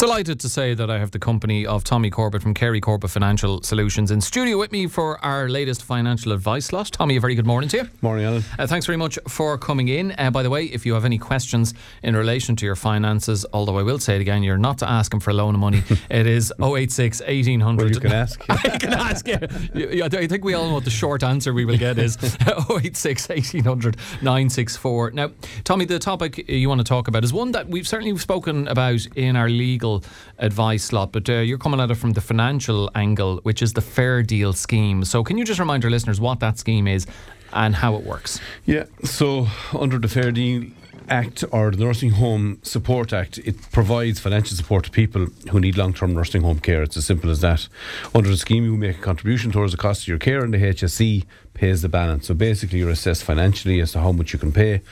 Delighted to say that I have the company of Tommy Corbett from Carey Corbett Financial Solutions in studio with me for our latest financial advice slot. Tommy, a very good morning to you. Morning, Alan. Uh, thanks very much for coming in. Uh, by the way, if you have any questions in relation to your finances, although I will say it again, you're not to ask him for a loan of money. it is 086 1800. Well, you can ask. I can ask. Yeah, I think we all know what the short answer we will get is 086 1800 964. Now, Tommy, the topic you want to talk about is one that we've certainly spoken about in our legal advice slot, but uh, you're coming at it from the financial angle, which is the Fair Deal scheme. So, can you just remind our listeners what that scheme is and how it works? Yeah, so under the Fair Deal Act or the Nursing Home Support Act, it provides financial support to people who need long term nursing home care. It's as simple as that. Under the scheme, you make a contribution towards the cost of your care, and the HSE pays the balance. So basically, you're assessed financially as to how much you can pay,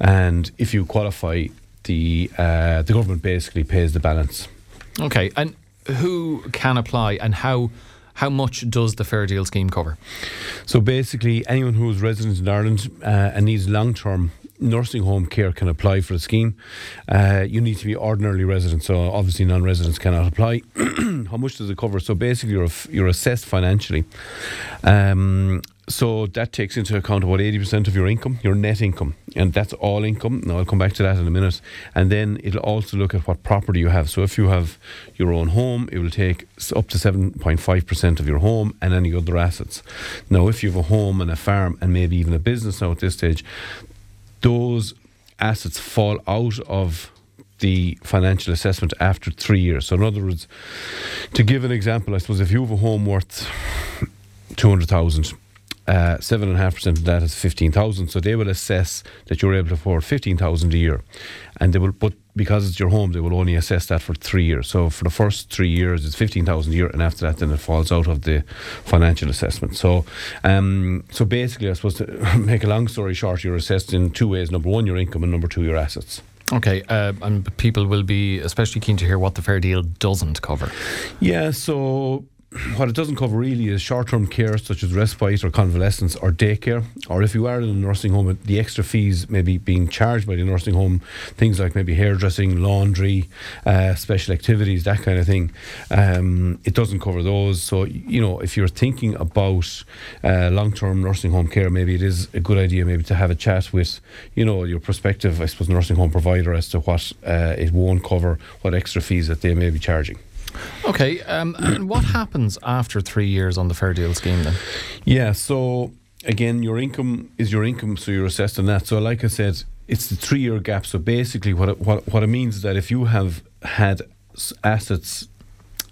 and if you qualify, the uh, the government basically pays the balance. Okay, and who can apply and how? How much does the Fair Deal scheme cover? So basically, anyone who is resident in Ireland uh, and needs long term nursing home care can apply for the scheme. Uh, you need to be ordinarily resident, so obviously non residents cannot apply. How much does it cover? So basically, you're, you're assessed financially. Um, so that takes into account about 80% of your income, your net income, and that's all income. Now I'll come back to that in a minute. And then it'll also look at what property you have. So if you have your own home, it will take up to 7.5% of your home and any other assets. Now, if you have a home and a farm and maybe even a business now at this stage, those assets fall out of the financial assessment after three years. So, in other words, to give an example, I suppose if you have a home worth 200,000 uh, seven and a half percent of that is fifteen thousand. So they will assess that you're able to afford fifteen thousand a year, and they will. But because it's your home, they will only assess that for three years. So for the first three years, it's fifteen thousand a year, and after that, then it falls out of the financial assessment. So, um, so basically, I suppose to make a long story short, you're assessed in two ways: number one, your income, and number two, your assets. Okay, uh, and people will be especially keen to hear what the Fair Deal doesn't cover. Yeah, so what it doesn't cover really is short term care such as respite or convalescence or daycare. Or if you are in a nursing home, the extra fees maybe being charged by the nursing home, things like maybe hairdressing, laundry, uh, special activities, that kind of thing. Um, it doesn't cover those. So, you know, if you're thinking about uh, long term nursing home care, maybe it is a good idea maybe to have a chat with, you know, your prospective, I suppose, nursing home provider as to what uh, it won't cover, what extra fees that they may be charging. Okay, um, and what happens after three years on the Fair Deal scheme then? Yeah, so again, your income is your income, so you're assessed on that. So, like I said, it's the three year gap. So, basically, what it, what, what it means is that if you have had assets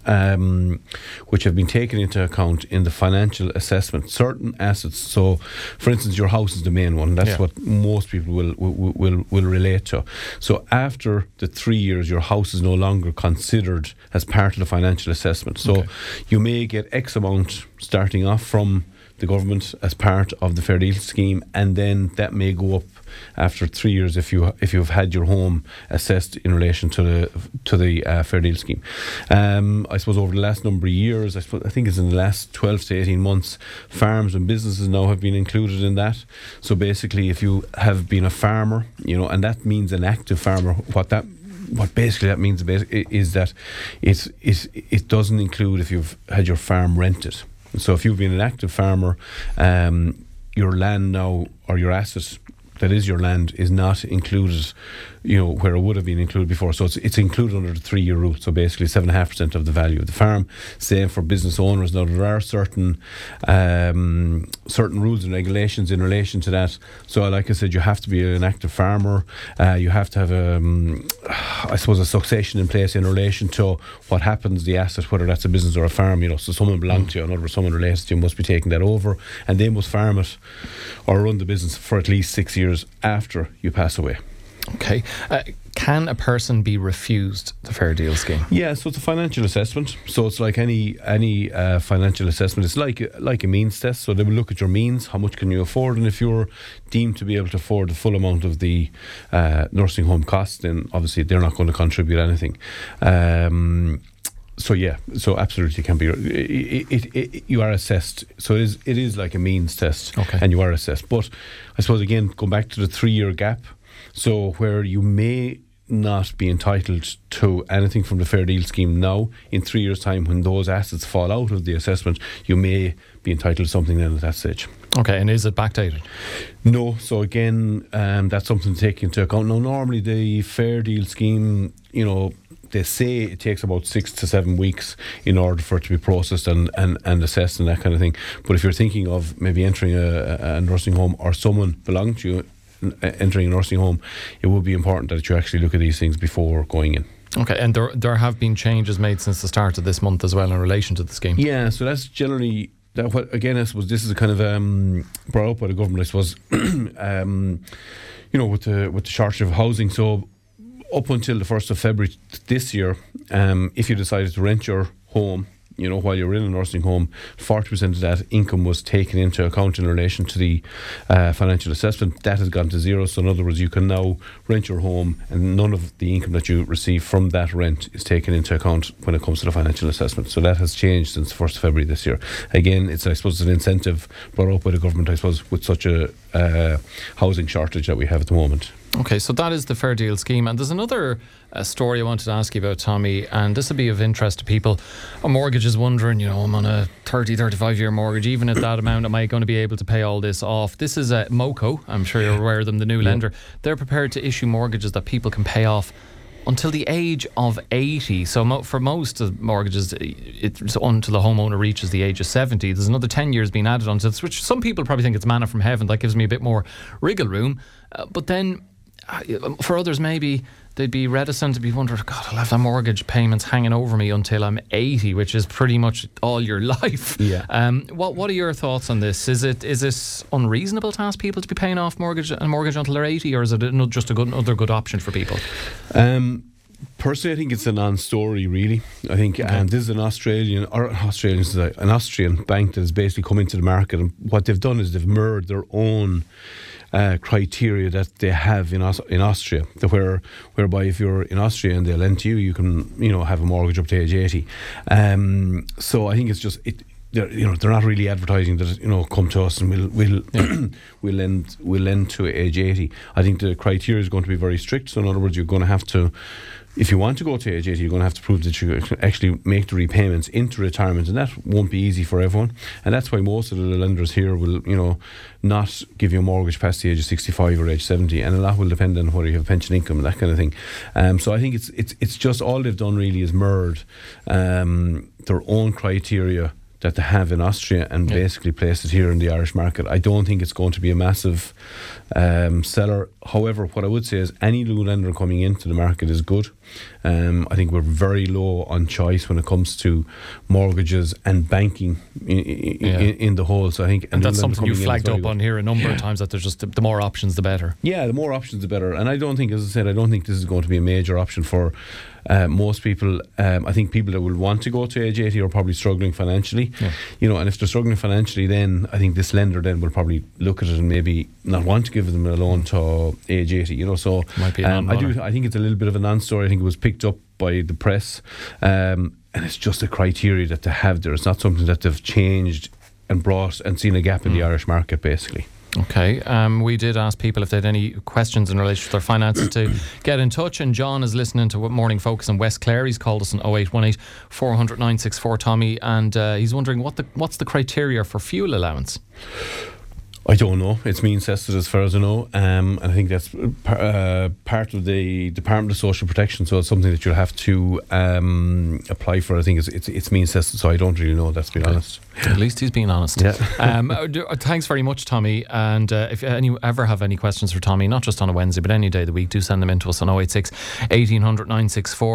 um, which have been taken into account in the financial assessment. Certain assets, so for instance, your house is the main one. That's yeah. what most people will, will will will relate to. So after the three years, your house is no longer considered as part of the financial assessment. So okay. you may get X amount starting off from the government as part of the fair deal scheme, and then that may go up after three years if you if you've had your home assessed in relation to the to the uh, fair deal scheme. Um, I suppose over the last number of years, I suppose I think it's in the last twelve to eighteen months, farms and businesses now have been included in that. So basically, if you have been a farmer, you know, and that means an active farmer, what that what basically that means is that it, it, it doesn't include if you've had your farm rented. So if you've been an active farmer, um, your land now or your assets that is your land is not included, you know, where it would have been included before. So it's, it's included under the three year rule. So basically, seven and a half percent of the value of the farm. Same for business owners. Now there are certain um, certain rules and regulations in relation to that. So like I said, you have to be an active farmer. Uh, you have to have, um, I suppose, a succession in place in relation to what happens the asset, whether that's a business or a farm. You know, so someone belongs to you, in other words, someone related to you must be taking that over, and they must farm it or run the business for at least six years after you pass away. Okay. Uh, can a person be refused the fair deal scheme? Yeah, so it's a financial assessment. So it's like any any uh, financial assessment. It's like like a means test. So they will look at your means, how much can you afford, and if you're deemed to be able to afford the full amount of the uh, nursing home costs, then obviously they're not going to contribute anything. Um, so yeah, so absolutely can be. It, it, it, you are assessed. So it is. It is like a means test, okay. and you are assessed. But I suppose again, going back to the three-year gap. So where you may not be entitled to anything from the fair deal scheme now. In three years' time, when those assets fall out of the assessment, you may be entitled to something then at that stage. Okay, and is it backdated? No. So again, um, that's something to take into account. Now, normally the fair deal scheme, you know, they say it takes about six to seven weeks in order for it to be processed and, and, and assessed and that kind of thing. But if you're thinking of maybe entering a, a nursing home or someone belonging to you entering a nursing home, it would be important that you actually look at these things before going in. Okay, and there there have been changes made since the start of this month as well in relation to the scheme. Yeah, so that's generally that. What again? I suppose this is a kind of um, brought up by the government. I suppose, um, you know, with the with the shortage of housing. So up until the first of February this year, um, if you decided to rent your home you know, while you're in a nursing home, 40% of that income was taken into account in relation to the uh, financial assessment. That has gone to zero. So, in other words, you can now rent your home and none of the income that you receive from that rent is taken into account when it comes to the financial assessment. So, that has changed since 1st of February this year. Again, it's, I suppose, an incentive brought up by the government, I suppose, with such a uh, housing shortage that we have at the moment. Okay, so that is the fair deal scheme. And there's another uh, story I wanted to ask you about, Tommy, and this will be of interest to people. A mortgage is wondering, you know, I'm on a 30, 35 year mortgage. Even at that amount, am I going to be able to pay all this off? This is a uh, MoCo. I'm sure you're aware of them, the new yeah. lender. They're prepared to issue mortgages that people can pay off until the age of 80. So mo- for most of mortgages, it's until the homeowner reaches the age of 70. There's another 10 years being added onto this, which some people probably think it's manna from heaven. That gives me a bit more wriggle room. Uh, but then for others, maybe they'd be reticent to be wondering, God, I'll have the mortgage payments hanging over me until I'm 80, which is pretty much all your life. Yeah. Um, what What are your thoughts on this? Is it is it unreasonable to ask people to be paying off mortgage and mortgage until they're 80, or is it just a good, another good option for people? Um, personally, I think it's a non-story. Really, I think, okay. and this is an Australian or Australian, an Austrian bank that has basically come into the market, and what they've done is they've merged their own uh, criteria that they have in Aus- in Austria, where whereby if you're in Austria and they lend to you, you can you know have a mortgage up to age eighty. Um, so I think it's just it. They're, you know they're not really advertising that you know come to us and we'll we'll yeah. we'll lend we'll lend to age eighty. I think the criteria is going to be very strict. So in other words, you're going to have to if you want to go to age 80, you're going to have to prove that you actually make the repayments into retirement, and that won't be easy for everyone. And that's why most of the lenders here will, you know, not give you a mortgage past the age of 65 or age 70, and a lot will depend on whether you have pension income and that kind of thing. Um, so I think it's it's it's just all they've done really is merge um, their own criteria that they have in Austria and yeah. basically place it here in the Irish market. I don't think it's going to be a massive um, seller. However, what I would say is any new lender coming into the market is good. Um, I think we're very low on choice when it comes to mortgages and banking in, yeah. in, in the whole. So I think and that's something you flagged up good. on here a number yeah. of times that there's just the, the, more options the better. Yeah, the more options the better. And I don't think, as I said, I don't think this is going to be a major option for uh, most people, um, I think people that will want to go to age 80 are probably struggling financially. Yeah. You know, and if they're struggling financially, then I think this lender then will probably look at it and maybe not want to give them a loan to age 80. You know, so um, I do. I think it's a little bit of a non-story. I think it was picked up by the press, um, and it's just a criteria that they have there. It's not something that they've changed and brought and seen a gap in mm. the Irish market, basically. Okay. Um, we did ask people if they had any questions in relation to their finances to get in touch. And John is listening to Morning Focus in West Clare. He's called us on 0818 400 964 Tommy. And uh, he's wondering what the what's the criteria for fuel allowance? I don't know. It's means tested as far as I know, um, and I think that's uh, part of the Department of Social Protection. So it's something that you'll have to um, apply for. I think it's, it's, it's means tested. So I don't really know. That's being okay. honest. At least he's being honest. Yeah. um, uh, uh, thanks very much, Tommy. And uh, if you ever have any questions for Tommy, not just on a Wednesday, but any day of the week, do send them in to us on 086 1800 964.